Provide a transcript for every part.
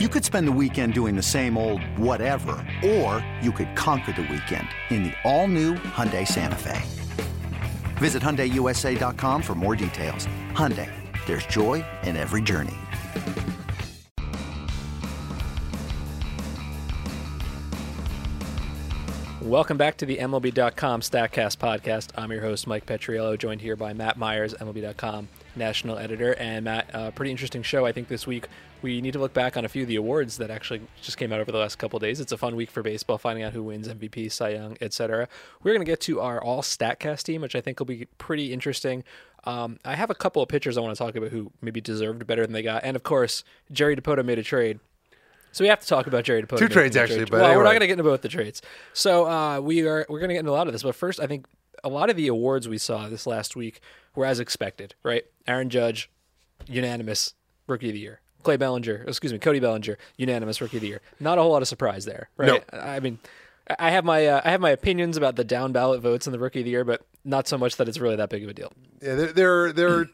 You could spend the weekend doing the same old whatever, or you could conquer the weekend in the all-new Hyundai Santa Fe. Visit HyundaiUSA.com for more details. Hyundai, there's joy in every journey. Welcome back to the MLB.com StatCast podcast. I'm your host, Mike Petriello, joined here by Matt Meyers, MLB.com national editor. And Matt, uh, pretty interesting show. I think this week we need to look back on a few of the awards that actually just came out over the last couple days. It's a fun week for baseball, finding out who wins MVP, Cy Young, etc. We're going to get to our all StatCast team, which I think will be pretty interesting. Um, I have a couple of pitchers I want to talk about who maybe deserved better than they got, and of course, Jerry Dipoto made a trade so we have to talk about Jerry Dipoto. Two trades actually, trade. but well, anyway. we're not going to get into both the trades. So uh, we are we're going to get into a lot of this, but first, I think a lot of the awards we saw this last week were as expected, right? Aaron Judge, unanimous Rookie of the Year. Clay Bellinger, excuse me, Cody Bellinger, unanimous Rookie of the Year. Not a whole lot of surprise there, right? I mean, I have my uh, I have my opinions about the down ballot votes in the Rookie of the Year, but not so much that it's really that big of a deal. Yeah, there, there, there are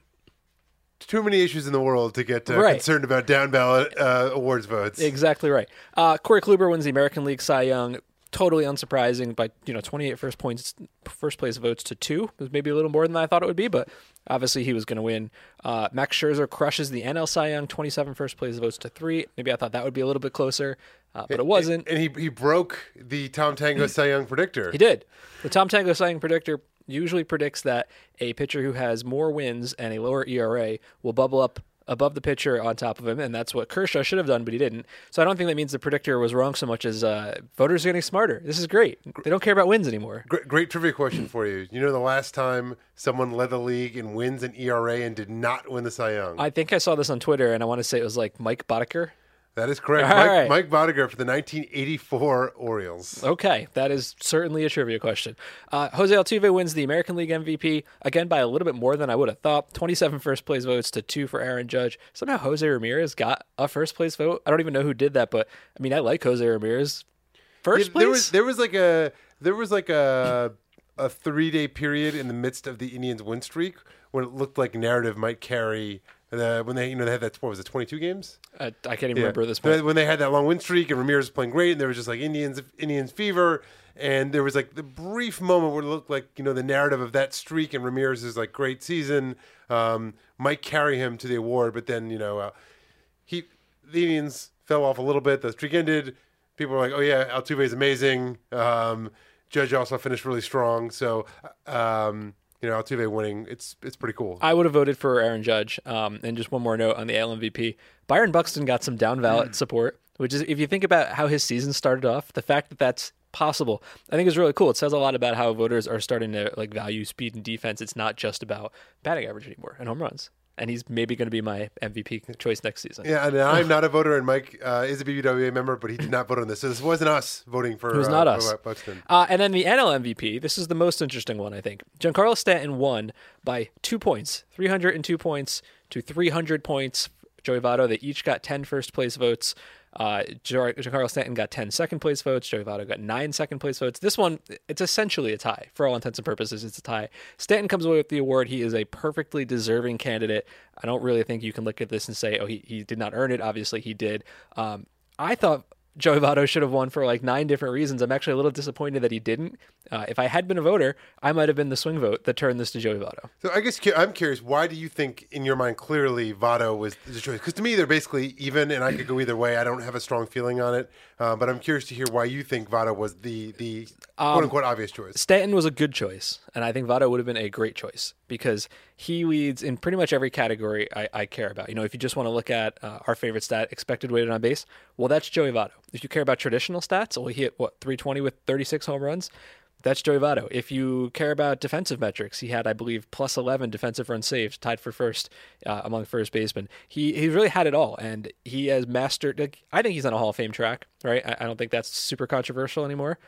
too many issues in the world to get uh, Right. concerned about down ballot uh, awards votes. Exactly right. Uh, Corey Kluber wins the American League Cy Young. Totally unsurprising by you know 28 first points, first place votes to two. It was maybe a little more than I thought it would be, but obviously he was going to win. Uh, Max Scherzer crushes the NL Cy Young, 27 first place votes to three. Maybe I thought that would be a little bit closer, uh, but it wasn't. And he he broke the Tom Tango Cy Young predictor. He did. The Tom Tango Cy Young predictor usually predicts that a pitcher who has more wins and a lower ERA will bubble up above the pitcher on top of him, and that's what Kershaw should have done, but he didn't. So I don't think that means the predictor was wrong so much as uh, voters are getting smarter. This is great. They don't care about wins anymore. Great, great trivia question for you. You know the last time someone led the league in wins and ERA and did not win the Cy Young? I think I saw this on Twitter, and I want to say it was like Mike Boddicker. That is correct. All Mike, right. Mike Boddicker for the 1984 Orioles. Okay, that is certainly a trivia question. Uh, Jose Altuve wins the American League MVP again by a little bit more than I would have thought. 27 first place votes to two for Aaron Judge. Somehow Jose Ramirez got a first place vote. I don't even know who did that, but I mean, I like Jose Ramirez. First Yeah, place. there was there was like a there was like a a three day period in the midst of the Indians win streak when it looked like narrative might carry the when they you know they had that what was it twenty two games? Uh, I can't even Yeah. remember at this point. when they had that long win streak and Ramirez was playing great and there was just like Indians Indians fever and there was like the brief moment where it looked like you know the narrative of that streak and Ramirez's like great season um, might carry him to the award. But then you know uh, he the Indians fell off a little bit. The streak ended. People were like oh yeah Altuve is amazing. Um, Judge also finished really strong. So um, you know Altuve winning it's it's pretty cool I would have voted for Aaron Judge. Um, and just one more note on the AL MVP. Byron Buxton got some down ballot support, which is, if you think about how his season started off, the fact that that's possible, I think is really cool. It says a lot about how voters are starting to like value speed and defense. It's not just about batting average anymore and home runs. And he's maybe going to be my MVP choice next season. Yeah, and I'm not a voter, and Mike uh, is a BBWA member, but he did not vote on this. So this wasn't us voting for. It was uh, not us. Buxton. Uh, and then the NL MVP. This is the most interesting one, I think. Giancarlo Stanton won by two points, 302 points to 300 points. Joey Votto, they each got 10 first place votes. Uh, Stanton got 10 second place votes. Joey Votto got nine second place votes. This one, it's essentially a tie. For all intents and purposes, it's a tie. Stanton comes away with the award. He is a perfectly deserving candidate. I don't really think you can look at this and say, oh, he, he did not earn it. Obviously, he did. Um, I thought Joey Votto should have won for like nine different reasons. I'm actually a little disappointed that he didn't. Uh, if I had been a voter, I might have been the swing vote that turned this to Joey Votto. So I guess I'm curious. Why do you think, in your mind, clearly Votto was the choice? Because to me, they're basically even, and I could go either way. I don't have a strong feeling on it, uh, but I'm curious to hear why you think Votto was the the Um, quote unquote obvious choice. Stanton was a good choice, and I think Votto would have been a great choice because he leads in pretty much every category I, I care about. You know, if you just want to look at uh, our favorite stat, expected weighted on base, well, that's Joey Votto. If you care about traditional stats, well, he hit what 320 with 36 home runs. That's Joey Votto. If you care about defensive metrics, he had, I believe, plus 11 defensive runs saved, tied for first uh, among first basemen. He he really had it all, and he has mastered. Like, I think he's on a Hall of Fame track, right? I, I don't think that's super controversial anymore.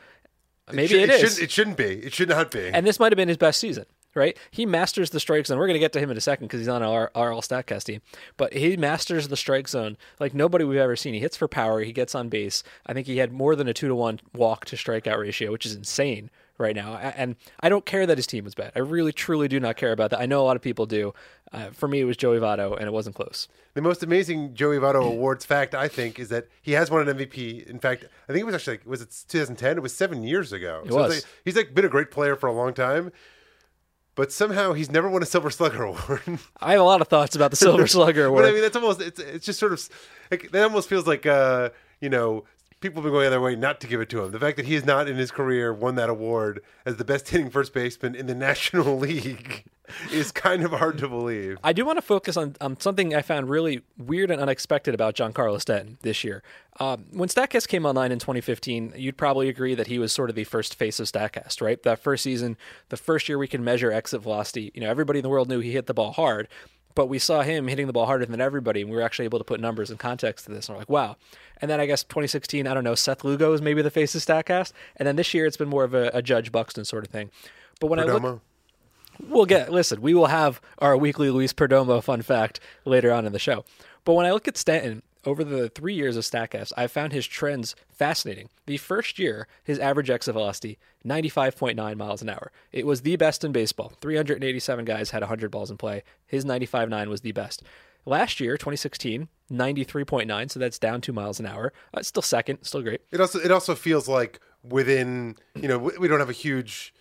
Maybe should, it is. Shouldn't, it shouldn't be. It should not be. And this might have been his best season, right? He masters the strike zone. We're going to get to him in a second because he's on our, our All Statcast team. But he masters the strike zone like nobody we've ever seen. He hits for power. He gets on base. I think he had more than a two to one walk to strikeout ratio, which is insane right now. And I don't care that his team was bad. I really, truly do not care about that. I know a lot of people do. Uh, for me, it was Joey Votto, and it wasn't close. The most amazing Joey Votto awards fact, I think, is that he has won an MVP. In fact, I think it was actually like, was it 2010? It was seven years ago. It it's was. like- he's like been a great player for a long time, but somehow he's never won a Silver Slugger award. I have a lot of thoughts about the Silver Slugger award. But I mean, that's almost it's it's just sort of like, that almost feels like uh, you know people have been going their way not to give it to him. The fact that he has not in his career won that award as the best hitting first baseman in the National League is kind of hard to believe. I do want to focus on, on something I found really weird and unexpected about Giancarlo Stanton this year. Um, when Statcast came online in 2015, you'd probably agree that he was sort of the first face of Statcast, right? That first season, the first year we can measure exit velocity. You know, everybody in the world knew he hit the ball hard, but we saw him hitting the ball harder than everybody, and we were actually able to put numbers and context to this. And we're like, wow. And then I guess 2016, I don't know, Seth Lugo is maybe the face of Statcast, and then this year it's been more of a, a Judge Buxton sort of thing. But when I look, Perdomo. we'll get listen we will have our weekly luis perdomo fun fact later on in the show but when i look at stanton over the three years of statcast i found his trends fascinating. The first year his average exit velocity 95.9 miles an hour. It was the best in baseball. 387 guys had 100 balls in play. His 95.9 was the best. Last year 2016 93.9 so that's down two miles an hour. Uh, still second still great. It also it also feels like within you know we don't have a huge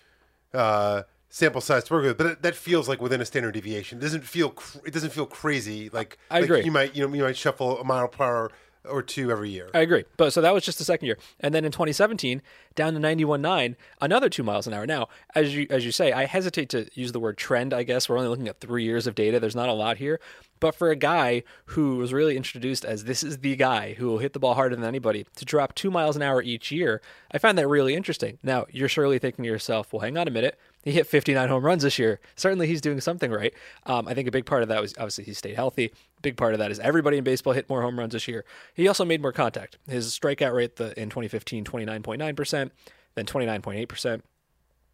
uh, sample size to work with, but that feels like within a standard deviation. It doesn't feel cr- it doesn't feel crazy. Like I like agree. You might you know you might shuffle a mile per hour or two every year. I agree. But so that was just the second year. And then in 2017, down to 91.9, another two miles an hour. Now, as you as you say, I hesitate to use the word trend, I guess. We're only looking at three years of data. There's not a lot here. But for a guy who was really introduced as this is the guy who will hit the ball harder than anybody, to drop two miles an hour each year, I find that really interesting. Now, you're surely thinking to yourself, well, hang on a minute. He hit 59 home runs this year. Certainly, he's doing something right. Um, I think a big part of that was obviously he stayed healthy. Big part of that is everybody in baseball hit more home runs this year. He also made more contact. His strikeout rate the, in 2015, 29.9%, then 29.8%.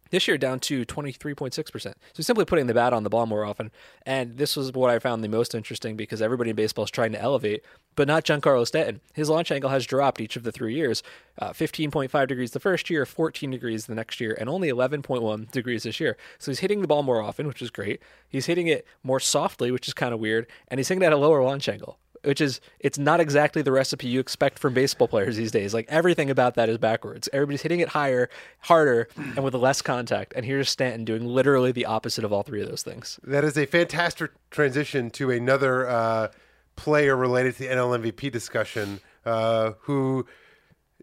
This year down to 23.6%. So simply putting the bat on the ball more often. And this was what I found the most interesting because everybody in baseball is trying to elevate, but not Giancarlo Stanton. His launch angle has dropped each of the three years uh, 15.5 degrees the first year, 14 degrees the next year, and only 11.1 degrees this year. So he's hitting the ball more often, which is great. He's hitting it more softly, which is kind of weird. And he's hitting it at a lower launch angle which is it's not exactly the recipe you expect from baseball players these days. Like everything about that is backwards. Everybody's hitting it higher, harder, and with less contact. And here's Stanton doing literally the opposite of all three of those things. That is a fantastic transition to another uh, player related to the NL MVP discussion uh, who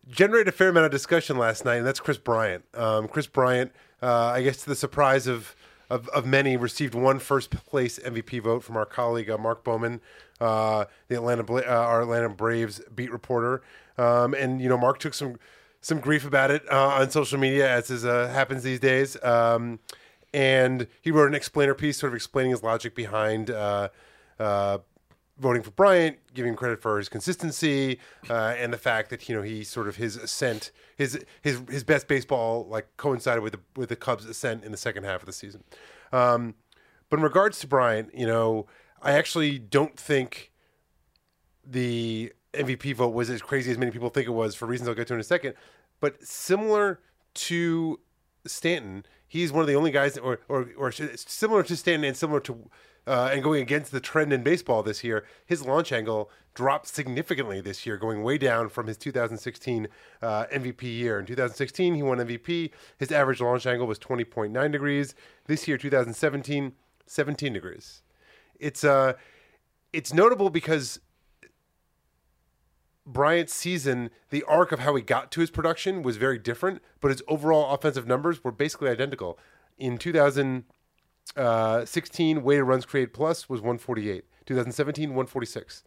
generated a fair amount of discussion last night, and that's Kris Bryant. Um, Kris Bryant, uh, I guess to the surprise of, of, of many, received one first place MVP vote from our colleague uh, Mark Bowman, uh, the Atlanta uh, our Atlanta Braves beat reporter, um, and you know Mark took some some grief about it uh, on social media, as is uh, happens these days. Um, and he wrote an explainer piece, sort of explaining his logic behind uh, uh, voting for Bryant, giving him credit for his consistency uh, and the fact that you know he sort of his ascent, his his his best baseball like coincided with the with the Cubs' ascent in the second half of the season. Um, but in regards to Bryant, you know, I actually don't think the MVP vote was as crazy as many people think it was for reasons I'll get to in a second. But similar to Stanton, he's one of the only guys, or or, or similar to Stanton and similar to. Uh, and going against the trend in baseball this year, his launch angle dropped significantly this year, going way down from his 2016 uh, MVP year. In 2016, he won MVP. His average launch angle was 20.9 degrees. This year, 2017, 17 degrees. It's uh, it's notable because Bryant's season, the arc of how he got to his production was very different, but his overall offensive numbers were basically identical. In 2016, weighted runs created plus was 148. 2017, 146.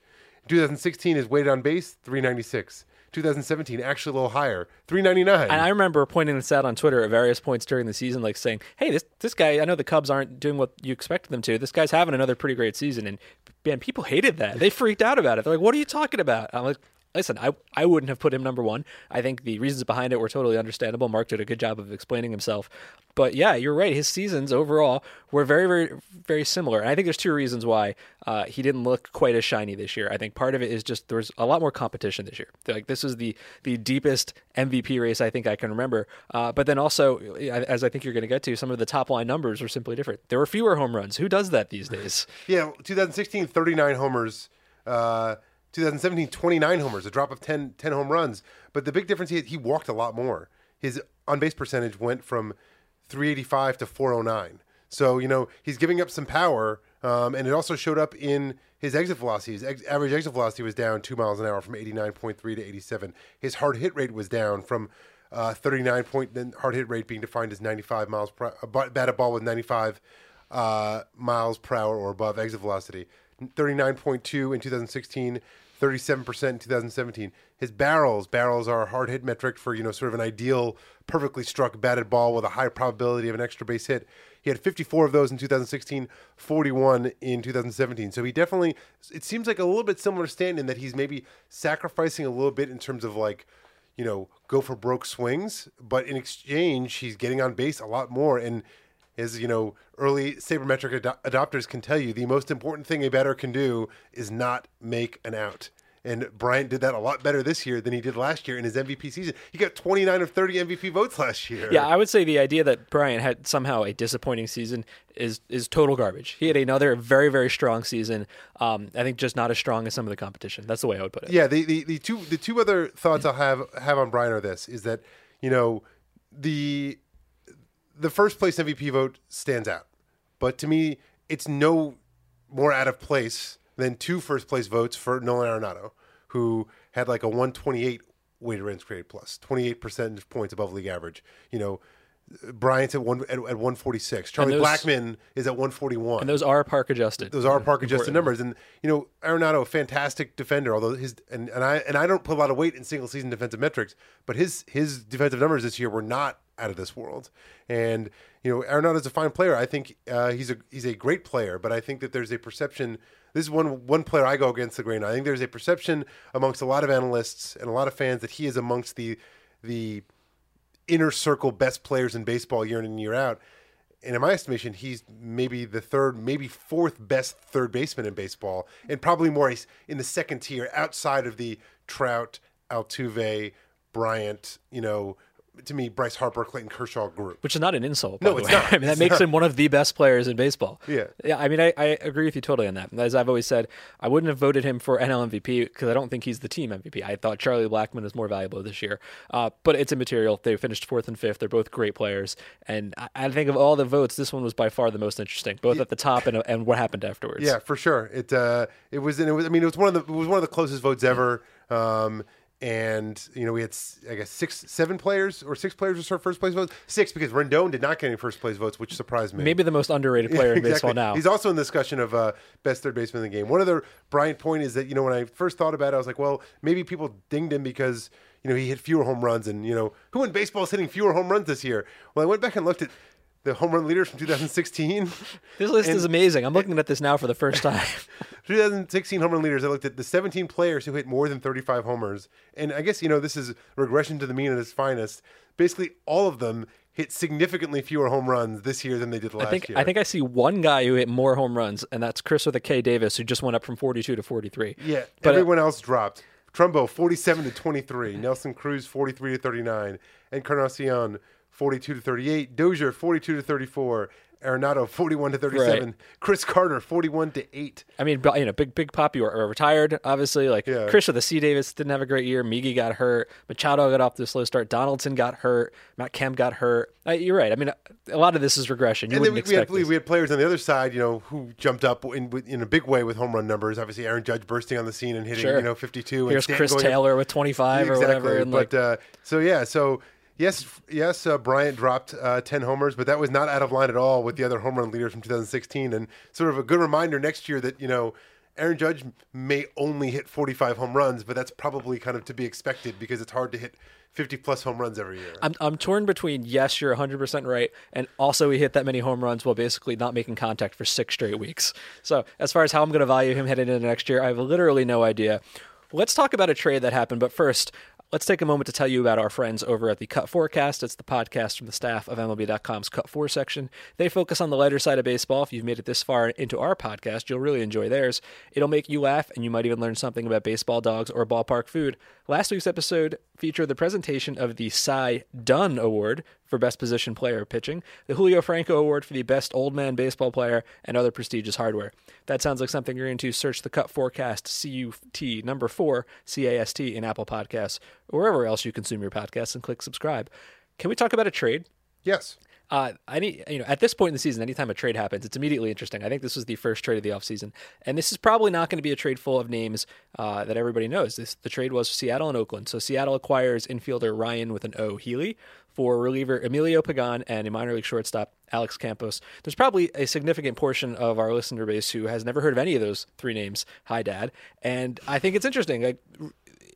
2016, his weighted on base, 396. 2017, actually a little higher, 399. And I remember pointing this out on Twitter at various points during the season, like saying, "Hey, this this guy. I know the Cubs aren't doing what you expected them to. This guy's having another pretty great season." And man, people hated that. They freaked out about it. They're like, "What are you talking about?" I'm like, listen, I I wouldn't have put him number one. I think the reasons behind it were totally understandable. Mark did a good job of explaining himself. But yeah, you're right. His seasons overall were very, very, very similar. And I think there's two reasons why uh, he didn't look quite as shiny this year. I think part of it is just there's a lot more competition this year. Like this is the the deepest MVP race I think I can remember. Uh, but then also, as I think you're going to get to, some of the top line numbers were simply different. There were fewer home runs. Who does that these days? Yeah, 2016, 39 homers. Uh, 2017, 29 homers, a drop of 10, 10 home runs. But the big difference, he, he walked a lot more. His on base percentage went from 385 to 409. So, you know, he's giving up some power. Um, and it also showed up in his exit velocity. His ex- average exit velocity was down two miles an hour from 89.3 to 87. His hard hit rate was down from uh, 39 point, then hard hit rate being defined as 95 miles per uh, bat a ball with 95 uh, miles per hour or above exit velocity. 39.2 in 2016, 37% in 2017. His barrels, barrels are a hard hit metric for, you know, sort of an ideal, perfectly struck batted ball with a high probability of an extra base hit. He had 54 of those in 2016, 41 in 2017. So he definitely, it seems like a little bit similar stand in that he's maybe sacrificing a little bit in terms of like, you know, go for broke swings, but in exchange, he's getting on base a lot more. And as you know, early sabermetric ad- adopters can tell you, the most important thing a batter can do is not make an out. And Bryant did that a lot better this year than he did last year in his MVP season. He got 29 of 30 MVP votes last year. Yeah, I would say the idea that Bryant had somehow a disappointing season is is total garbage. He had another very very strong season. Um, I think just not as strong as some of the competition. That's the way I would put it. Yeah, the, the, the two the two other thoughts I'll have have on Bryant are this: is that you know the the first place MVP vote stands out, but to me, it's no more out of place than two first place votes for Nolan Arenado, who had like a 128 weighted runs created plus, 28 percentage points above league average. You know, Bryant's at one at, at 146. Charlie those- Blackmon is at 141. And those are park adjusted. Those are park adjusted numbers, and you know Arenado, a fantastic defender. Although his and, and I and I don't put a lot of weight in single season defensive metrics, but his his defensive numbers this year were not out of this world. And you know Arenado's a fine player. I think uh, he's a he's a great player, but I think that there's a perception. This is one one player I go against the grain. I think there's a perception amongst a lot of analysts and a lot of fans that he is amongst the the inner circle best players in baseball year in and year out. And in my estimation, he's maybe the third, maybe fourth best third baseman in baseball, and probably more in the second tier outside of the Trout, Altuve, Bryant, you know, to me, Bryce Harper, Clayton Kershaw group. which is not an insult. By No, it's not. I mean, that It's makes not. him one of the best players in baseball. Yeah. yeah. I mean, I, I agree with you totally on that. As I've always said, I wouldn't have voted him for NL MVP because I don't think he's the team MVP. I thought Charlie Blackmon is more valuable this year, uh, but it's immaterial. They finished fourth and fifth. They're both great players, and I, I think of all the votes, this one was by far the most interesting, both at the top and and what happened afterwards. Yeah, for sure. It uh, it was, and it was. I mean, it was one of the it was one of the closest votes ever. Um, and you know, we had I guess six, seven players or six players with first place votes. Six because Rendon did not get any first place votes, which surprised me. Maybe the most underrated player in Exactly. baseball now. He's also in the discussion of uh, best third baseman in the game. One other Bryant point is that you know when I first thought about it, I was like, well, maybe people dinged him because you know he hit fewer home runs, and you know who in baseball is hitting fewer home runs this year? Well, I went back and looked at the home run leaders from 2016. This list And- is amazing. I'm looking at this now for the first time. 2016 home run leaders. I looked at the 17 players who hit more than 35 homers, and I guess you know this is regression to the mean at its finest. Basically, all of them hit significantly fewer home runs this year than they did last I think year. I think I see one guy who hit more home runs, and that's Chris with a K Davis, who just went up from 42 to 43. Yeah, but uh, everyone else dropped. Trumbo 47 to 23, Nelson Cruz 43 to 39, Encarnacion 42 to 38, Dozier 42 to 34, Arenado 41 to 37, Right. Chris Carter 41 to 8. I mean, you know, Big Big Poppy were, were retired, obviously. Like Yeah. Chris with the C Davis didn't have a great year. Miggy got hurt. Machado got off to a slow start. Donaldson got hurt. Matt Kemp got hurt. Uh, you're right. I mean, a lot of this is regression. You and then we, we had we had players on the other side, you know, who jumped up in in a big way with home run numbers. Obviously, Aaron Judge bursting on the scene and hitting Sure. you know 52. Here's Chris going up- Taylor with 25 or whatever. And like, but uh, so yeah, so yes, yes, uh, Bryant dropped uh, ten homers, but that was not out of line at all with the other home run leaders from 2016, and sort of a good reminder next year that you know. Aaron Judge may only hit 45 home runs, but that's probably kind of to be expected because it's hard to hit 50 plus home runs every year. I'm, I'm torn between yes, you're 100% right, and also he hit that many home runs while basically not making contact for six straight weeks. So, as far as how I'm going to value him heading into next year, I have literally no idea. Let's talk about a trade that happened, but first, let's take a moment to tell you about our friends over at the Cut4cast. It's the podcast from the staff of MLB.com's Cut 4 section. They focus on the lighter side of baseball. If you've made it this far into our podcast, you'll really enjoy theirs. It'll make you laugh, and you might even learn something about baseball dogs or ballpark food. Last week's episode featured the presentation of the Cy Dunn Award for Best Position Player Pitching, the Julio Franco Award for the Best Old Man Baseball Player, and other prestigious hardware. That sounds like something you're into. Search the Cut4cast, C U T number four, C A S T, in Apple Podcasts, or wherever else you consume your podcasts, and click subscribe. Can we talk about a trade? Yes. Uh, any you know at this point in the season, anytime a trade happens, it's immediately interesting. I think this was the first trade of the offseason. and this is probably not going to be a trade full of names uh, that everybody knows. This the trade was Seattle and Oakland. So Seattle acquires infielder Ryan with an O Healy for reliever Emilio Pagan and a minor league shortstop Alex Campos. There's probably a significant portion of our listener base who has never heard of any of those three names. Hi, Dad. And I think it's interesting.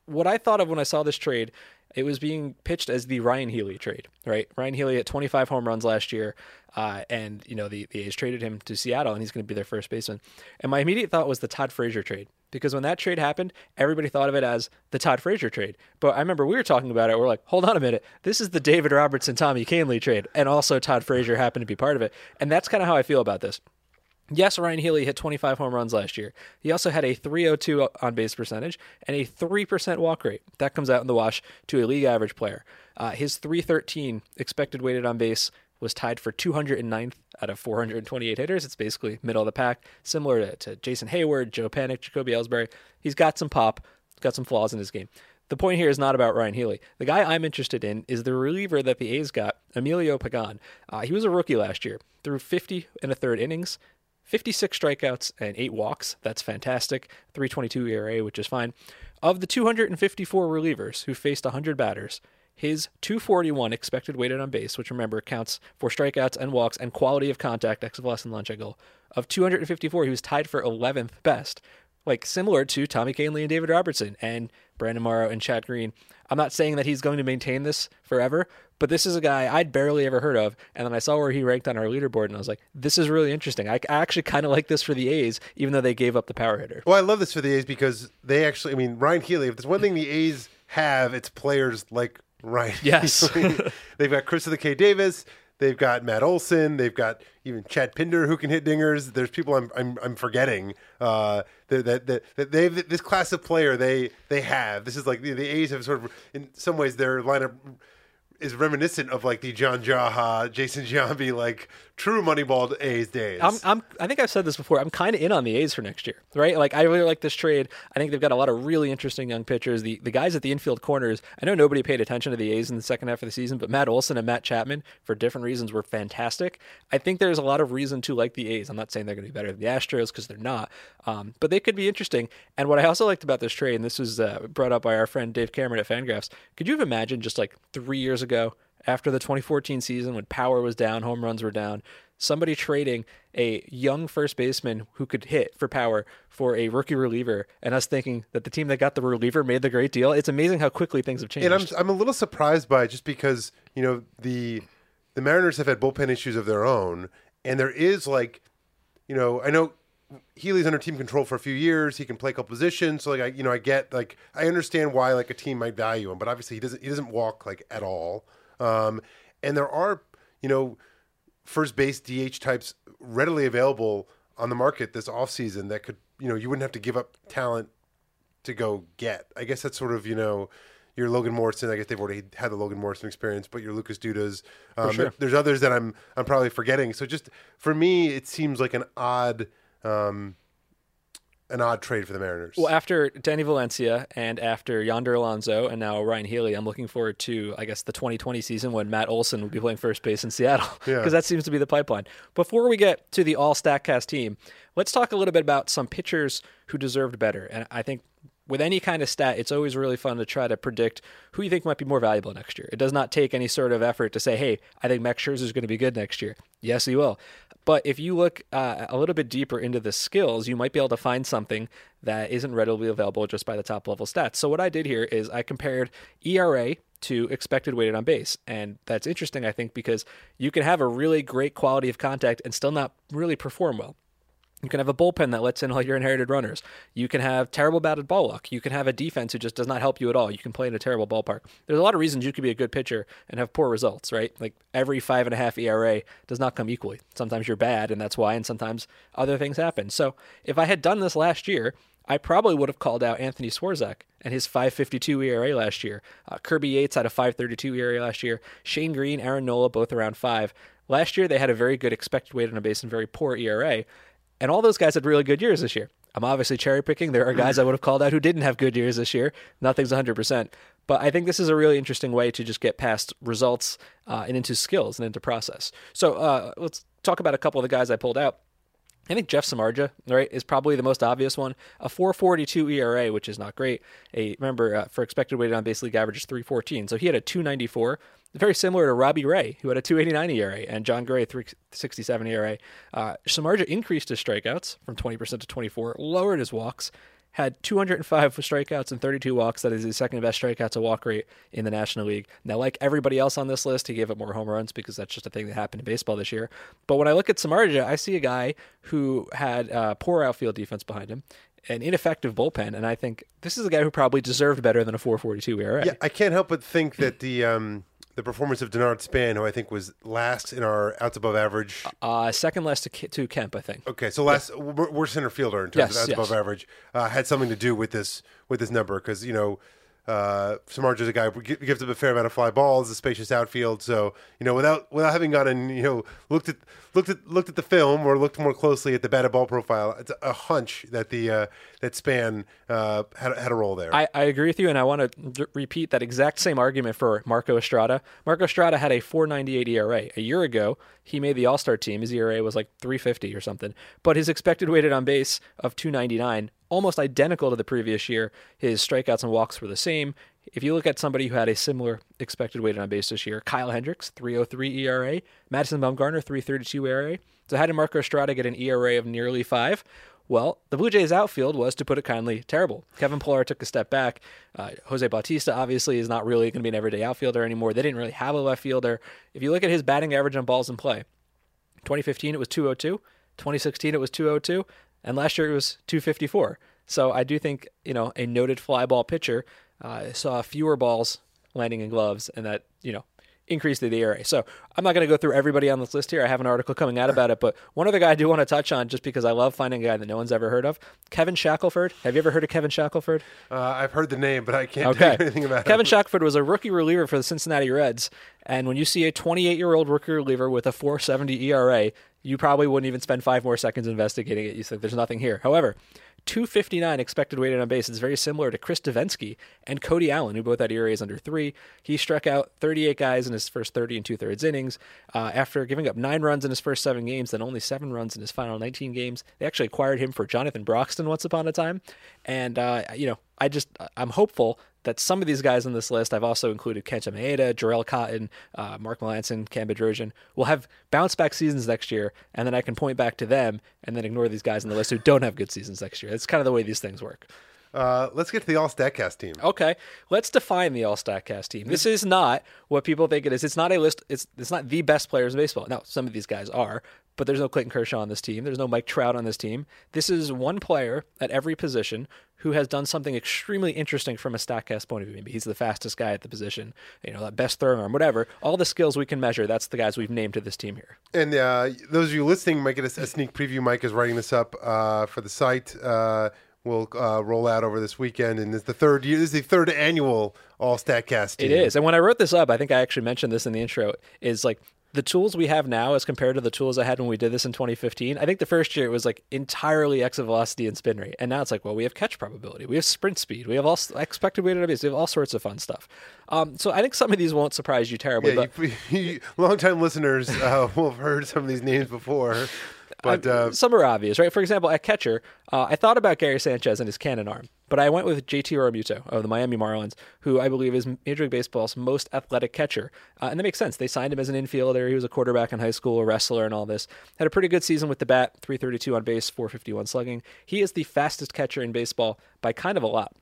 What I thought of when I saw this trade it was being pitched as the Ryon Healy trade, right? Ryon Healy at 25 home runs last year, uh, and you know the the A's traded him to Seattle, and he's going to be their first baseman. And my immediate thought was the Todd Frazier trade because when that trade happened, everybody thought of it as the Todd Frazier trade. But I remember we were talking about it. We're like, hold on a minute, this is the David Robertson Tommy Kahnle trade, and also Todd Frazier happened to be part of it. And that's kind of how I feel about this. Yes, Ryon Healy hit 25 home runs last year. He also had a 302 on base percentage and a 3% walk rate. That comes out in the wash to a league average player. Uh, his 313 expected weighted on base was tied for 209th out of 428 hitters. It's basically middle of the pack, similar to, to Jason Heyward, Joe Panik, Jacoby Ellsbury. He's got some pop, got some flaws in his game. The point here is not about Ryon Healy. The guy I'm interested in is the reliever that the A's got, Emilio Pagan. Uh, he was a rookie last year, threw 50 and a third innings, 56 strikeouts and eight walks. That's fantastic. 322 ERA, which is fine. Of the 254 relievers who faced 100 batters, his 241 expected weighted on base, which remember counts for strikeouts and walks and quality of contact, X of less and launch angle, of 254, he was tied for 11th best, like similar to Tommy Kahnle and David Robertson and Brandon Morrow and Chad Green. I'm not saying that he's going to maintain this forever, but this is a guy I'd barely ever heard of. And then I saw where he ranked on our leaderboard, and I was like, this is really interesting. I, I actually kind of like this for the A's, even though they gave up the power hitter. Well, I love this for the A's because they actually, I mean, Ryon Healy, if there's one thing the A's have, it's players like Ryan. Yes. They've got Chris of the K. Davis. They've got Matt Olson. They've got even Chad Pinder who can hit dingers. There's people I'm I'm, I'm forgetting. Uh, that that that they this class of player they they have. This is like the, the A's have sort of in some ways their lineup is reminiscent of like the John Jaha, Jason Giambi, like true Moneyball A's days. I'm, I'm, I think I've said this before. I'm kind of in on the A's for next year, right? Like, I really like this trade. I think they've got a lot of really interesting young pitchers. The the guys at the infield corners, I know nobody paid attention to the A's in the second half of the season, but Matt Olson and Matt Chapman, for different reasons, were fantastic. I think there's a lot of reason to like the A's. I'm not saying they're going to be better than the Astros because they're not, um, but they could be interesting. And what I also liked about this trade, and this was uh, brought up by our friend Dave Cameron at Fangraphs, could you have imagined just like three years ago? After the 2014 season when power was down, home runs were down, somebody trading a young first baseman who could hit for power for a rookie reliever, and us thinking that the team that got the reliever made the great deal. It's amazing how quickly things have changed. And I'm I'm a little surprised by it just because you know the the Mariners have had bullpen issues of their own, and there is like, you know, I know Healy's under team control for a few years. He can play a couple positions. So like I, you know, I get like I understand why like a team might value him, but obviously he doesn't he doesn't walk like at all. Um, and there are, you know, first base DH types readily available on the market this offseason that could, you know, you wouldn't have to give up talent to go get. I guess that's sort of, you know, your Logan Morrison. I guess they've already had the Logan Morrison experience, but your Lucas Dudas. Um, sure. there, there's others that I'm I'm probably forgetting. So just for me, it seems like an odd um, an odd trade for the Mariners. Well, after Danny Valencia and after Yonder Alonso and now Ryon Healy, I'm looking forward to, I guess, the 2020 season when Matt Olson will be playing first base in Seattle because Yeah. that seems to be the pipeline. Before we get to the all StatCast team, let's talk a little bit about some pitchers who deserved better. And I think with any kind of stat, it's always really fun to try to predict who you think might be more valuable next year. It does not take any sort of effort to say, hey, I think Max Scherzer is going to be good next year. Yes, he will. But if you look uh, a little bit deeper into the skills, you might be able to find something that isn't readily available just by the top level stats. So what I did here is I compared ERA to expected weighted on base. And that's interesting, I think, because you can have a really great quality of contact and still not really perform well. You can have a bullpen that lets in all your inherited runners. You can have terrible batted ball luck. You can have a defense who just does not help you at all. You can play in a terrible ballpark. There's a lot of reasons you could be a good pitcher and have poor results, right? Like every five and a half ERA does not come equally. Sometimes you're bad, and that's why, and sometimes other things happen. So if I had done this last year, I probably would have called out Anthony Swarzak and his 552 ERA last year. Uh, Kirby Yates had a 532 ERA last year. Shane Greene, Aaron Nola, both around five. Last year, they had a very good expected weight on a base and very poor ERA. And all those guys had really good years this year. I'm obviously cherry picking. There are guys I would have called out who didn't have good years this year. Nothing's 100%. But I think this is a really interesting way to just get past results uh, and into skills and into process. So uh, let's talk about a couple of the guys I pulled out. I think Jeff Samardzija, right, is probably the most obvious one. A 4.42 ERA, which is not great. A remember uh, for expected weighted on base league average is 3.14, so he had a 2.94, very similar to Robbie Ray, who had a 2.89 ERA, and Jon Gray 3.67 ERA. Uh, Samardzija increased his strikeouts from 20% to 24, lowered his walks, had 205 strikeouts and 32 walks. That is his second best strikeout to walk rate in the National League. Now, like everybody else on this list, he gave up more home runs because that's just a thing that happened in baseball this year. But when I look at Samardzija, I see a guy who had uh, poor outfield defense behind him, an ineffective bullpen, and I think this is a guy who probably deserved better than a 4.42 ERA. Yeah, I can't help but think that the um, the performance of Denard Span, who I think was last in our outs above average. Uh, second last to, to Kemp, I think. Okay, so last yeah. we're, we're, center fielder in terms yes, of outs yes. above average. Uh, had something to do with this with this number because you know uh, Samardzija is a guy who gives up a fair amount of fly balls, a spacious outfield. So you know, without without having and you know looked at looked at looked at the film or looked more closely at the batted ball profile, it's a hunch that the uh, that Span uh, had had a role there. I, I agree with you, and I want to d- repeat that exact same argument for Marco Estrada. Marco Estrada had a 4.98 ERA a year ago. He made the All Star team. His ERA was like 3.50 or something, but his expected weighted on base of 2.99 almost identical to the previous year. His strikeouts and walks were the same. If you look at somebody who had a similar expected weighted on base this year, Kyle Hendricks, 303 ERA, Madison Bumgarner, 332 ERA. So how did Marco Estrada get an ERA of nearly five? Well, the Blue Jays outfield was, to put it kindly, terrible. Kevin Pillar took a step back. Uh, Jose Bautista obviously is not really going to be an everyday outfielder anymore. They didn't really have a left fielder. If you look at his batting average on balls in play, 2015 it was 202, 2016 it was 202, and last year it was 254. So I do think you know a noted fly ball pitcher uh, saw fewer balls landing in gloves, and that you know increased the ERA. So I'm not going to go through everybody on this list here. I have an article coming out about it, but one other guy I do want to touch on, just because I love finding a guy that no one's ever heard of, Kevin Shackelford. Have you ever heard of Kevin Shackelford? Uh, I've heard the name, but I can't okay. anything about it. Kevin him. Shackelford was a rookie reliever for the Cincinnati Reds, and when you see a 28 year old rookie reliever with a 4.70 ERA, you probably wouldn't even spend five more seconds investigating it. You think there's nothing here. However, 259 expected weighted on base is very similar to Chris Devenski and Cody Allen, who both had ERAs under three. He struck out 38 guys in his first 30 and two thirds innings. Uh, after giving up nine runs in his first seven games, then only seven runs in his final 19 games. They actually acquired him for Jonathan Broxton once upon a time. And, uh, you know, I just, I'm hopeful that some of these guys on this list, I've also included Kenta Maeda, Jharel Cotton, uh, Mark Melancon, Cam Bedrosian, will have bounce back seasons next year, and then I can point back to them and then ignore these guys on the list who don't have good seasons next year. That's kind of the way these things work. Uh, let's get to the All Statcast team. Okay, let's define the All Statcast team. This is not what people think it is. It's not a list. It's it's not the best players in baseball. Now, some of these guys are, but there's no Clayton Kershaw on this team. There's no Mike Trout on this team. This is one player at every position who has done something extremely interesting from a Statcast point of view. Maybe he's the fastest guy at the position, you know, that best throwing arm, whatever. All the skills we can measure, that's the guys we've named to this team here. And uh, those of you listening might get a, a, sneak preview. Mike is writing this up uh, for the site. Uh, will uh, roll out over this weekend, and it's the third year. This is the third annual All Statcast. Team. It is, and when I wrote this up, I think I actually mentioned this in the intro. Is like the tools we have now as compared to the tools I had when we did this in 2015. I think the first year it was like entirely exit velocity and spin rate, and now it's like, well, we have catch probability, we have sprint speed, we have all expected weighted base, we have all sorts of fun stuff. Um, so I think some of these won't surprise you terribly. Yeah, but you, you, longtime listeners uh, will have heard some of these names before. But uh, some are obvious, right? For example, at catcher, uh, I thought about Gary Sanchez and his cannon arm, but I went with JT Realmuto of the Miami Marlins, who I believe is Major League Baseball's most athletic catcher. Uh, and that makes sense. They signed him as an infielder. He was a quarterback in high school, a wrestler, and all this. Had a pretty good season with the bat 332 on base, 451 slugging. He is the fastest catcher in baseball by kind of a lot.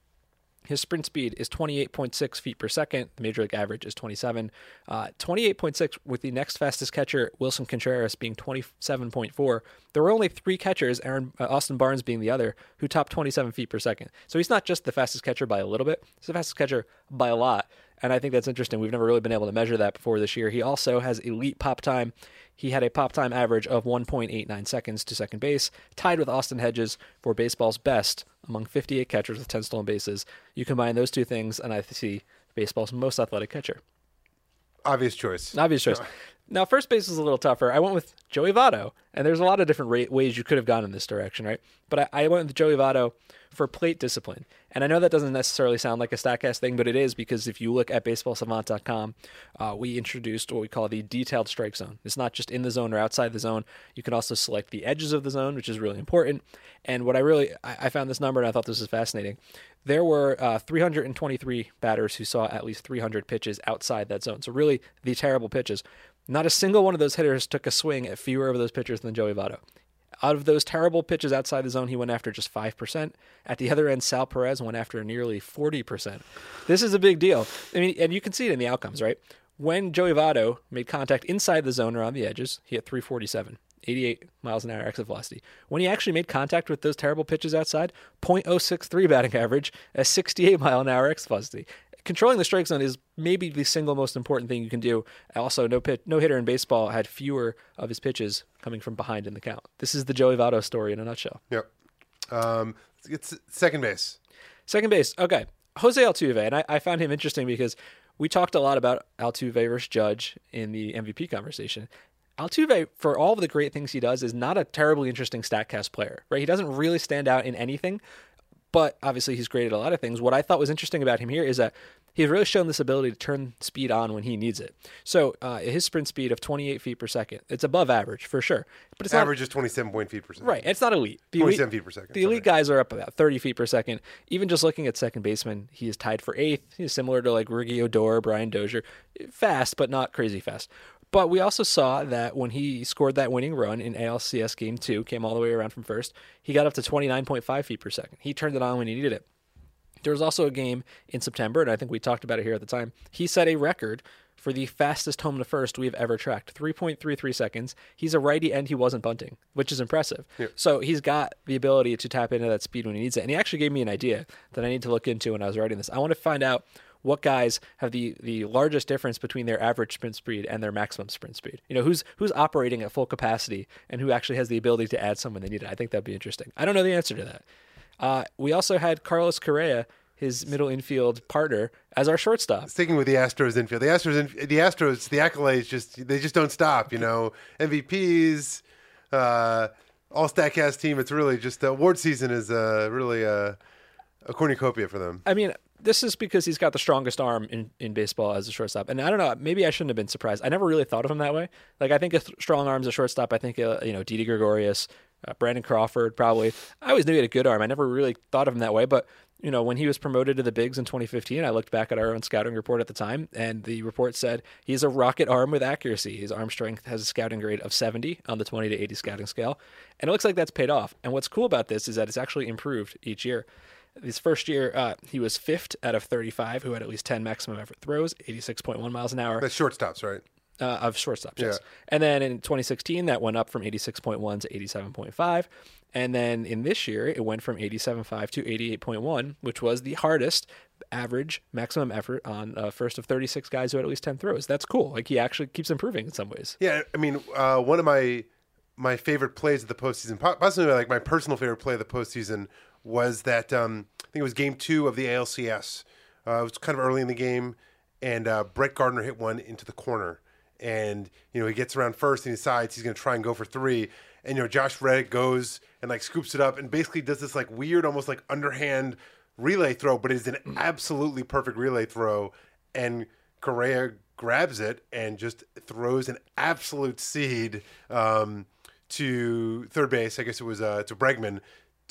His sprint speed is 28.6 feet per second. The major league average is 27. Uh, 28.6 with the next fastest catcher, Willson Contreras, being 27.4. There were only three catchers, Aaron uh, Austin Barnes being the other, who topped 27 feet per second. So he's not just the fastest catcher by a little bit; he's the fastest catcher by a lot. And I think that's interesting. We've never really been able to measure that before this year. He also has elite pop time. He had a pop time average of 1.89 seconds to second base, tied with Austin Hedges for baseball's best among 58 catchers with 10 stolen bases. You combine those two things, and I see baseball's most athletic catcher. Obvious choice. Obvious choice. Now, first base is a little tougher. I went with Joey Votto, and there's a lot of different ra- ways you could have gone in this direction, right? But I, I went with Joey Votto for plate discipline. And I know that doesn't necessarily sound like a StatCast thing, but it is because if you look at baseballsavant.com, uh, we introduced what we call the detailed strike zone. It's not just in the zone or outside the zone. You can also select the edges of the zone, which is really important. And what I really, I, I found this number and I thought this was fascinating. There were uh, 323 batters who saw at least 300 pitches outside that zone. So really, the terrible pitches. Not a single one of those hitters took a swing at fewer of those pitches than Joey Votto. Out of those terrible pitches outside the zone, he went after just 5%. At the other end, Sal Perez went after nearly 40%. This is a big deal. I mean, and you can see it in the outcomes, right? When Joey Votto made contact inside the zone or on the edges, he hit 347. 88 miles an hour exit velocity. When he actually made contact with those terrible pitches outside, 0.063 batting average, a 68 mile an hour exit velocity controlling the strike zone is maybe the single most important thing you can do. Also, no pit, no hitter in baseball had fewer of his pitches coming from behind in the count. This is the Joey Votto story in a nutshell. Yep. Um, it's second base. Second base. Okay, Jose Altuve, and I, I found him interesting because we talked a lot about Altuve versus Judge in the MVP conversation. Altuve, for all of the great things he does, is not a terribly interesting Statcast player, right? He doesn't really stand out in anything, but obviously he's great at a lot of things. What I thought was interesting about him here is that he's really shown this ability to turn speed on when he needs it. So uh, his sprint speed of 28 feet per second, it's above average for sure. But it's average not, is 27 point feet per second. Right, it's not elite. The 27 elite, feet per second. The elite guys are up about 30 feet per second. Even just looking at second baseman, he is tied for eighth. He's similar to like Riggy Odor, Brian Dozier, fast but not crazy fast. But we also saw that when he scored that winning run in ALCS Game 2, came all the way around from first, he got up to 29.5 feet per second. He turned it on when he needed it. There was also a game in September, and I think we talked about it here at the time. He set a record for the fastest home to first we've ever tracked 3.33 seconds. He's a righty and he wasn't bunting, which is impressive. Yeah. So he's got the ability to tap into that speed when he needs it. And he actually gave me an idea that I need to look into when I was writing this. I want to find out what guys have the the largest difference between their average sprint speed and their maximum sprint speed. You know, who's who's operating at full capacity and who actually has the ability to add some when they need it. I think that'd be interesting. I don't know the answer to that. Uh, we also had Carlos Correa, his middle infield partner, as our shortstop. Sticking with the Astros infield, the Astros, in, the Astros, the accolades just they just don't stop. You know, MVPs, uh, all Statcast team. It's really just the award season is uh, really a, a cornucopia for them. I mean, this is because he's got the strongest arm in, in baseball as a shortstop. And I don't know, maybe I shouldn't have been surprised. I never really thought of him that way. Like, I think a th- strong arm as a shortstop, I think, uh, you know, Didi Gregorius, uh, Brandon Crawford, probably. I always knew he had a good arm. I never really thought of him that way. But, you know, when he was promoted to the bigs in 2015, I looked back at our own scouting report at the time, and the report said he's a rocket arm with accuracy. His arm strength has a scouting grade of 70 on the 20 to 80 scouting scale. And it looks like that's paid off. And what's cool about this is that it's actually improved each year. His first year, uh, he was fifth out of 35 who had at least 10 maximum effort throws, 86.1 miles an hour That's shortstops, right? uh, of shortstops. Yes. Yeah. And then in 2016, that went up from 86.1 to 87.5. And then in this year, it went from 87.5 to 88.1, which was the hardest average maximum effort on uh, first of 36 guys who had at least 10 throws. That's cool. Like he actually keeps improving in some ways. Yeah, I mean, uh, one of my my favorite plays of the postseason, possibly like my personal favorite play of the postseason, was that um, I think it was Game Two of the ALCS. Uh, it was kind of early in the game, and uh, Brett Gardner hit one into the corner, and you know he gets around first and he decides he's going to try and go for three, and you know Josh Reddick goes and like scoops it up and basically does this like weird, almost like underhand relay throw, but it's an absolutely perfect relay throw, and Correa grabs it and just throws an absolute seed um, to third base. I guess it was uh, to Bregman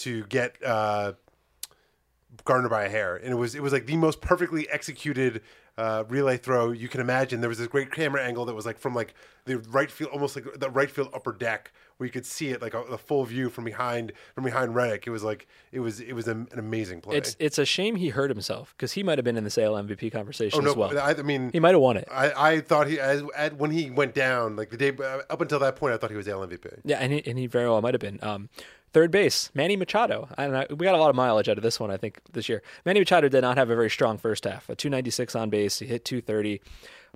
to get uh, Gardner by a hair, and it was it was like the most perfectly executed uh, relay throw you can imagine. There was this great camera angle that was like from like the right field, almost like the right field upper deck, where you could see it like a, a full view from behind from behind Reddick. It was like it was it was an, an amazing play. It's it's a shame he hurt himself because he might have been in the Sale MVP conversation oh no, as well. I, I mean he might have won it. I, I thought he as at, when he went down like the day up until that point I thought he was AL MVP. Yeah, and he, and he very well might have been. Um, third base, Manny Machado. I. We got a lot of mileage out of this one, I think, this year. Manny Machado did not have a very strong first half. A 296 on base. He hit 230.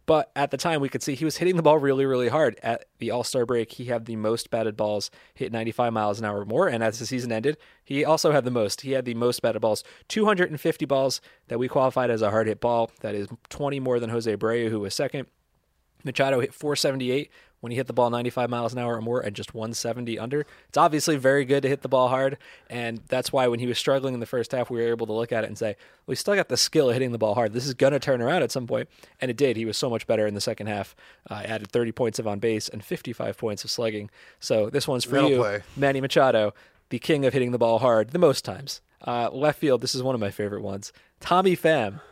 But at the time, we could see he was hitting the ball really, really hard. At the All Star break, he had the most batted balls, hit 95 miles an hour or more. And as the season ended, he also had the most. He had the most batted balls, 250 balls that we qualified as a hard hit ball. That is 20 more than Jose Abreu, who was second. Machado hit 478 when he hit the ball 95 miles an hour or more and just 170 under. It's obviously very good to hit the ball hard, and that's why when he was struggling in the first half, we were able to look at it and say, we still got the skill of hitting the ball hard. This is going to turn around at some point, and it did. He was so much better in the second half. Uh, added 30 points of on base and 55 points of slugging. So this one's for That'll you, play. Manny Machado, the king of hitting the ball hard the most times. Uh, left field, this is one of my favorite ones. Tommy Pham.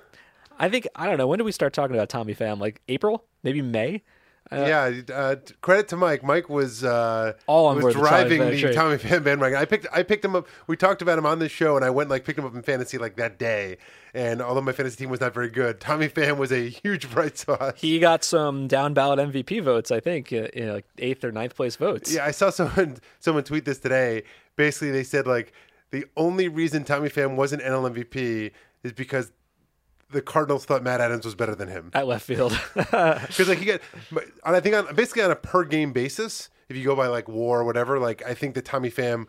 I think I don't know when did we start talking about Tommy Pham? Like April, maybe May. Yeah, uh, credit to Mike. Mike was uh, All on was the driving the. Tommy Pham bandwagon. I picked I picked him up. We talked about him on this show, and I went like picked him up in fantasy like that day. And although my fantasy team was not very good, Tommy Pham was a huge bright spot. He got some down ballot MVP votes, I think, uh, you know, like eighth or ninth place votes. Yeah, I saw someone someone tweet this today. Basically, they said like the only reason Tommy Pham wasn't NL MVP is because the Cardinals thought Matt Adams was better than him. At left field, Because like he got, but I think on basically on a per game basis, if you go by like WAR or whatever, like I think that Tommy Pham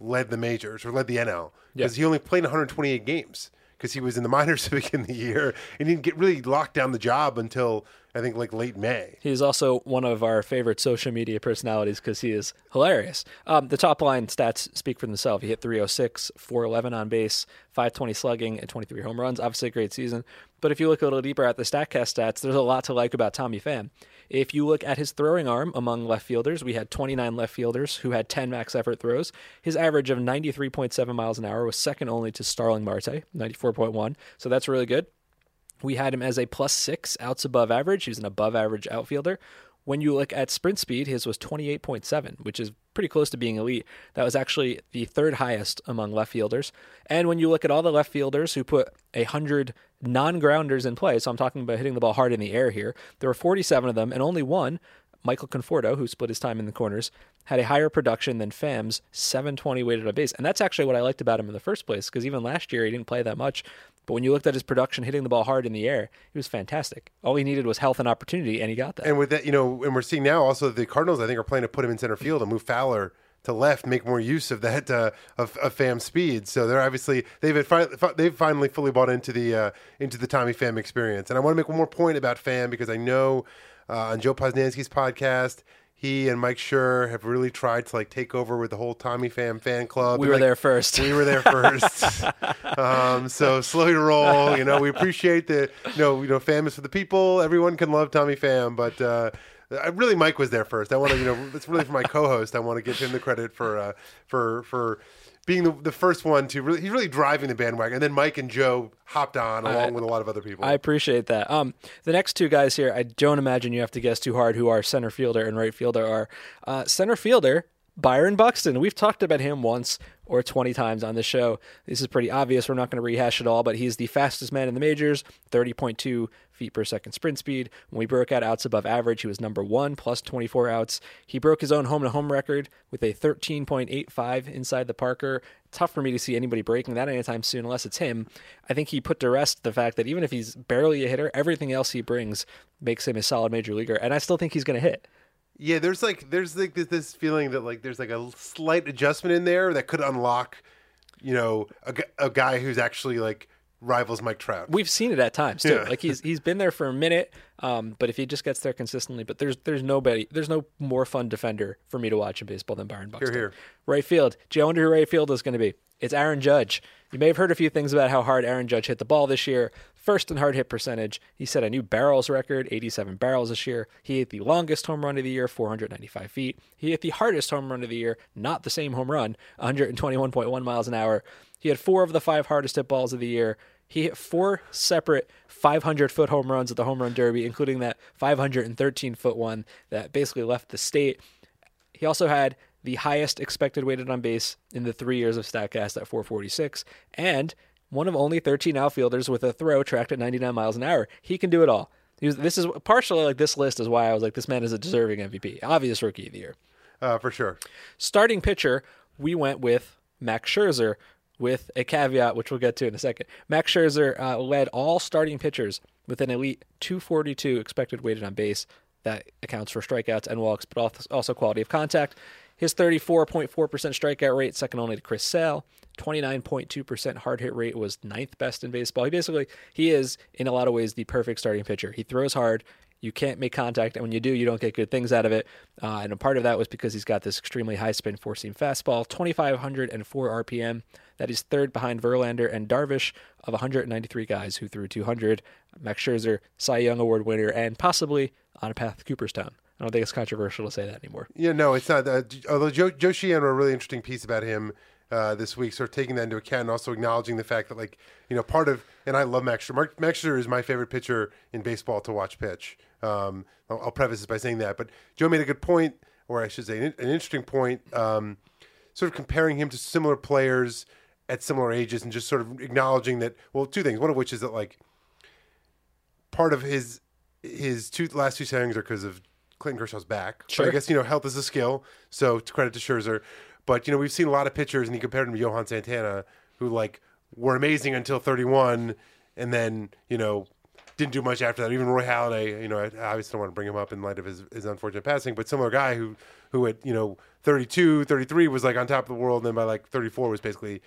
led the majors or led the NL because he only played 128 games because he was in the minors to begin the year and he didn't get really locked down the job until I think like late May. he's also one of our favorite social media personalities because he is hilarious. Um, the top line stats speak for themselves. He hit 306, 411 on base, 520 slugging, and 23 home runs. Obviously, a great season. But if you look a little deeper at the StatCast stats, there's a lot to like about Tommy Pham. If you look at his throwing arm among left fielders, we had 29 left fielders who had 10 max effort throws. His average of 93.7 miles an hour was second only to Starling Marte, 94.1. So that's really good. We had him as a plus six outs above average. He was an above average outfielder. When you look at sprint speed, his was 28.7, which is pretty close to being elite. That was actually the third highest among left fielders. And when you look at all the left fielders who put a 100 non grounders in play, so I'm talking about hitting the ball hard in the air here, there were 47 of them, and only one, Michael Conforto, who split his time in the corners, had a higher production than Pham's 720 weighted on base. And that's actually what I liked about him in the first place, because even last year he didn't play that much. But when you looked at his production hitting the ball hard in the air, he was fantastic. All he needed was health and opportunity, and he got that. And with that, you know, and we're seeing now also the Cardinals I think are planning to put him in center field and move Fowler to left, make more use of that uh, of, of Pham speed. So they're obviously they've fi- they've finally fully bought into the uh, into the Tommy Pham experience. And I want to make one more point about Pham because I know uh, on Joe Posnanski's podcast. He and Mike Schur have really tried to like take over with the whole Tommy Pham fan club. we And, were like, there first. we were there first. um, so slow to roll. You know, we appreciate the you know you know Pham is for the people. Everyone can love Tommy Pham, but uh, I really Mike was there first. I want to you know it's really for my co-host. I want to give him the credit for uh, for for being the, the first one to really he's really driving the bandwagon. And then Mike and Joe hopped on along with a lot of other people. I appreciate that. Um, the next two guys here, I don't imagine you have to guess too hard who our center fielder and right fielder are. Uh, center fielder, Byron Buxton. We've talked about him once or 20 times on the show. This is pretty obvious. We're not going to rehash it all, but he's the fastest man in the majors, 30.2 feet per second sprint speed. When we broke out outs above average, he was number one, plus 24 outs. He broke his own home to home record with a 13.85 inside the Parker. Tough for me to see anybody breaking that anytime soon unless it's him. I think he put to rest the fact that even if he's barely a hitter, everything else he brings makes him a solid major leaguer. And I still think he's going to hit. Yeah, there's like there's like this, feeling that like there's like a slight adjustment in there that could unlock, you know, a, a guy who's actually like rivals Mike Trout. We've seen it at times too. Yeah. Like he's he's been there for a minute, um, but if he just gets there consistently, but there's there's nobody, there's no more fun defender for me to watch in baseball than Byron Buxton. here. here. Right field. Do you wonder who right field is going to be? It's Aaron Judge. You may have heard a few things about how hard Aaron Judge hit the ball this year. First in hard hit percentage, he set a new barrels record, 87 barrels this year. He hit the longest home run of the year, 495 feet. He hit the hardest home run of the year, not the same home run, 121.1 miles an hour. He had four of the five hardest hit balls of the year. He hit four separate 500 foot home runs at the home run derby, including that 513 foot one that basically left the state. He also had the highest expected weighted on base in the three years of StatCast at 446, and one of only 13 outfielders with a throw tracked at 99 miles an hour. He can do it all. Was, this is partially like this list is why I was like, this man is a deserving MVP, obvious rookie of the year. Uh, for sure. Starting pitcher, we went with Max Scherzer, with a caveat, which we'll get to in a second. Max Scherzer uh, led all starting pitchers with an elite 242 expected weighted on base. That accounts for strikeouts and walks, but also quality of contact. His 34.4% strikeout rate, second only to Chris Sale. 29.2% hard hit rate was ninth best in baseball. He basically he is in a lot of ways the perfect starting pitcher. He throws hard. You can't make contact, and when you do, you don't get good things out of it. Uh, and a part of that was because he's got this extremely high spin four seam fastball, 2,504 RPM. That is third behind Verlander and Darvish of 193 guys who threw 200. Max Scherzer, Cy Young Award winner, and possibly on a path to Cooperstown. I don't think it's controversial to say that anymore. Yeah, no, it's not. Uh, although Joe, Joe Sheehan wrote a really interesting piece about him uh, this week, sort of taking that into account and also acknowledging the fact that, like, you know, part of, and I love Max Scherzer. Max Scherzer is my favorite pitcher in baseball to watch pitch. Um, I'll, I'll, preface this by saying that. But Joe made a good point, or I should say, an, an interesting point, um, sort of comparing him to similar players at similar ages and just sort of acknowledging that, well, two things. One of which is that, like, part of his his two last two Cy Youngs are because of Clayton Kershaw's back. Sure. But I guess, you know, health is a skill. So to credit to Scherzer. But, you know, we've seen a lot of pitchers, and he compared him to Johan Santana, who, like, were amazing until 31 and then, you know, didn't do much after that. Even Roy Halladay, you know, I obviously don't want to bring him up in light of his, his unfortunate passing, but similar guy who, who at, you know, 32, 33 was like on top of the world, and then by like 34 was basically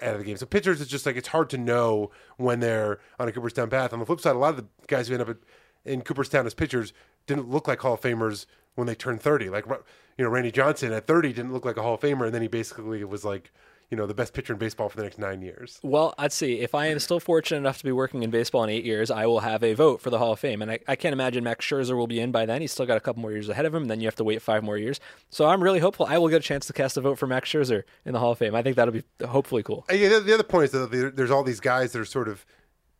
out of the game. So pitchers, it's just like it's hard to know when they're on a Cooperstown path. On the flip side, a lot of the guys who end up at, in Cooperstown as pitchers didn't look like Hall of Famers when they turned 30. Like, you know, Randy Johnson at 30 didn't look like a Hall of Famer, and then he basically was like, you know, the best pitcher in baseball for the next nine years. Well, I'd see. If I am still fortunate enough to be working in baseball in eight years, I will have a vote for the Hall of Fame. And I, I can't imagine Max Scherzer will be in by then. He's still got a couple more years ahead of him. And then you have to wait five more years. So I'm really hopeful I will get a chance to cast a vote for Max Scherzer in the Hall of Fame. I think that'll be hopefully cool. Yeah, the other point is that there's all these guys that are sort of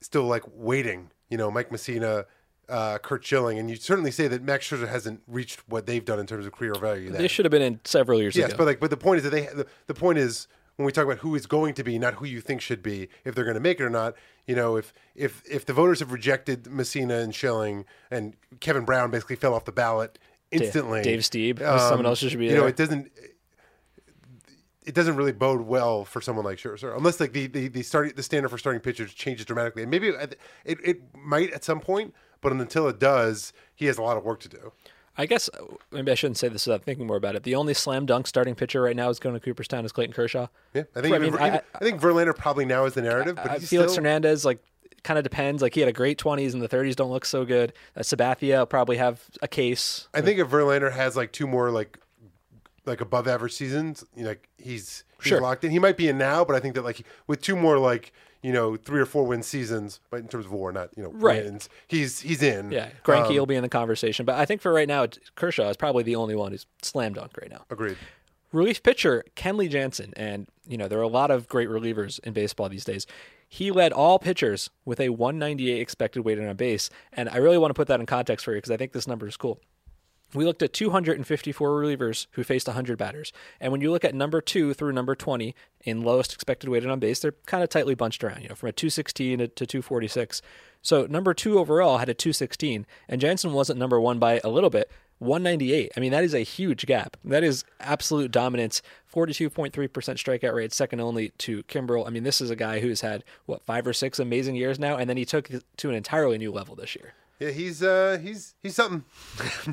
still like waiting. You know, Mike Mussina, uh, Curt Schilling, and you certainly say that Max Scherzer hasn't reached what they've done in terms of career value. They should have been in several years yes, ago. but like, but the point is that they the, the point is when we talk about who is going to be, not who you think should be, if they're going to make it or not. You know, if if if the voters have rejected Mussina and Schilling, and Kevin Brown basically fell off the ballot instantly, Dave, Dave Stieb, um, someone else should be. You there. know, it doesn't. It doesn't really bode well for someone like Scherzer, unless like the the the, start, the standard for starting pitchers changes dramatically, and maybe it, it, it might at some point, but until it does, he has a lot of work to do. I guess maybe I shouldn't say this without thinking more about it. The only slam dunk starting pitcher right now is going to Cooperstown is Clayton Kershaw. Yeah, I think. I, mean, I, I, think Verlander probably now is the narrative, but Felix still... Hernandez like kind of depends. Like he had a great twenties, and the thirties don't look so good. Uh, Sabathia will probably have a case. I think if Verlander has like two more like like above average seasons, you know, like he's, he's sure. locked in. He might be in now, but I think that like with two more like you know three or four win seasons, but in terms of war, not you know right. wins, he's he's in. Yeah, Greinke um, will be in the conversation, but I think for right now, Kershaw is probably the only one who's slam dunk right now. Agreed. Relief pitcher Kenley Jansen, and you know there are a lot of great relievers in baseball these days. He led all pitchers with a 198 expected weighted on base, and I really want to put that in context for you because I think this number is cool. We looked at 254 relievers who faced 100 batters. And when you look at number two through number 20 in lowest expected weighted on base, they're kind of tightly bunched around, you know, from a 216 to 246. So number two overall had a 216, and Jansen wasn't number one by a little bit, 198. I mean, that is a huge gap. That is absolute dominance. 42.3% strikeout rate, second only to Kimbrel. I mean, this is a guy who's had, what, five or six amazing years now, and then he took to an entirely new level this year. Yeah, he's uh, he's he's something.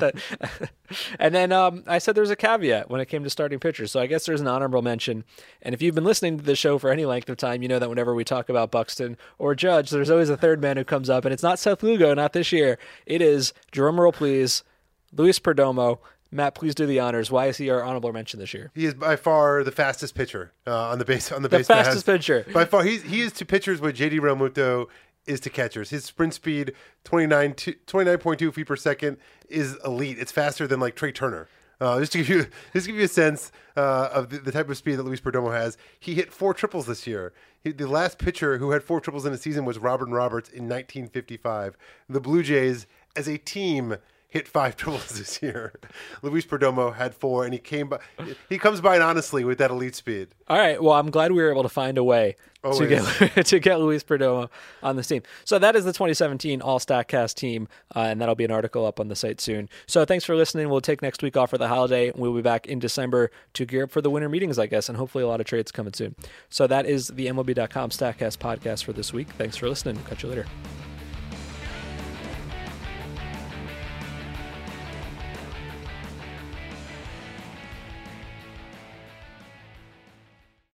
and then um, I said there's a caveat when it came to starting pitchers. So I guess there's an honorable mention. And if you've been listening to the show for any length of time, you know that whenever we talk about Buxton or Judge, there's always a third man who comes up, and it's not Seth Lugo, not this year. It is drumroll please, Luis Perdomo. Matt, please do the honors. Why is he our honorable mention this year? He is by far the fastest pitcher uh, on the base on the, The base. fastest pitcher. By far, he's he is to pitchers what JD Realmuto is to catchers. His sprint speed 29 to- 29.2 feet per second is elite. It's faster than like Trea Turner. Uh, just to give you just give you a sense uh, of the, the type of speed that Luis Perdomo has, he hit four triples this year. He, the last pitcher who had four triples in a season was Robin Roberts in 1955. The Blue Jays, as a team, hit five triples this year. Luis Perdomo had four, and he came by. He comes by it honestly with that elite speed. All right. Well, I'm glad we were able to find a way to get to get Luis Perdomo on this team. So that is the 2017 All Statcast team, uh, and that'll be an article up on the site soon. So thanks for listening. We'll take next week off for the holiday. We'll be back in December to gear up for the winter meetings, I guess, and hopefully a lot of trades coming soon. So that is the MLB.com Statcast podcast for this week. Thanks for listening. Catch you later.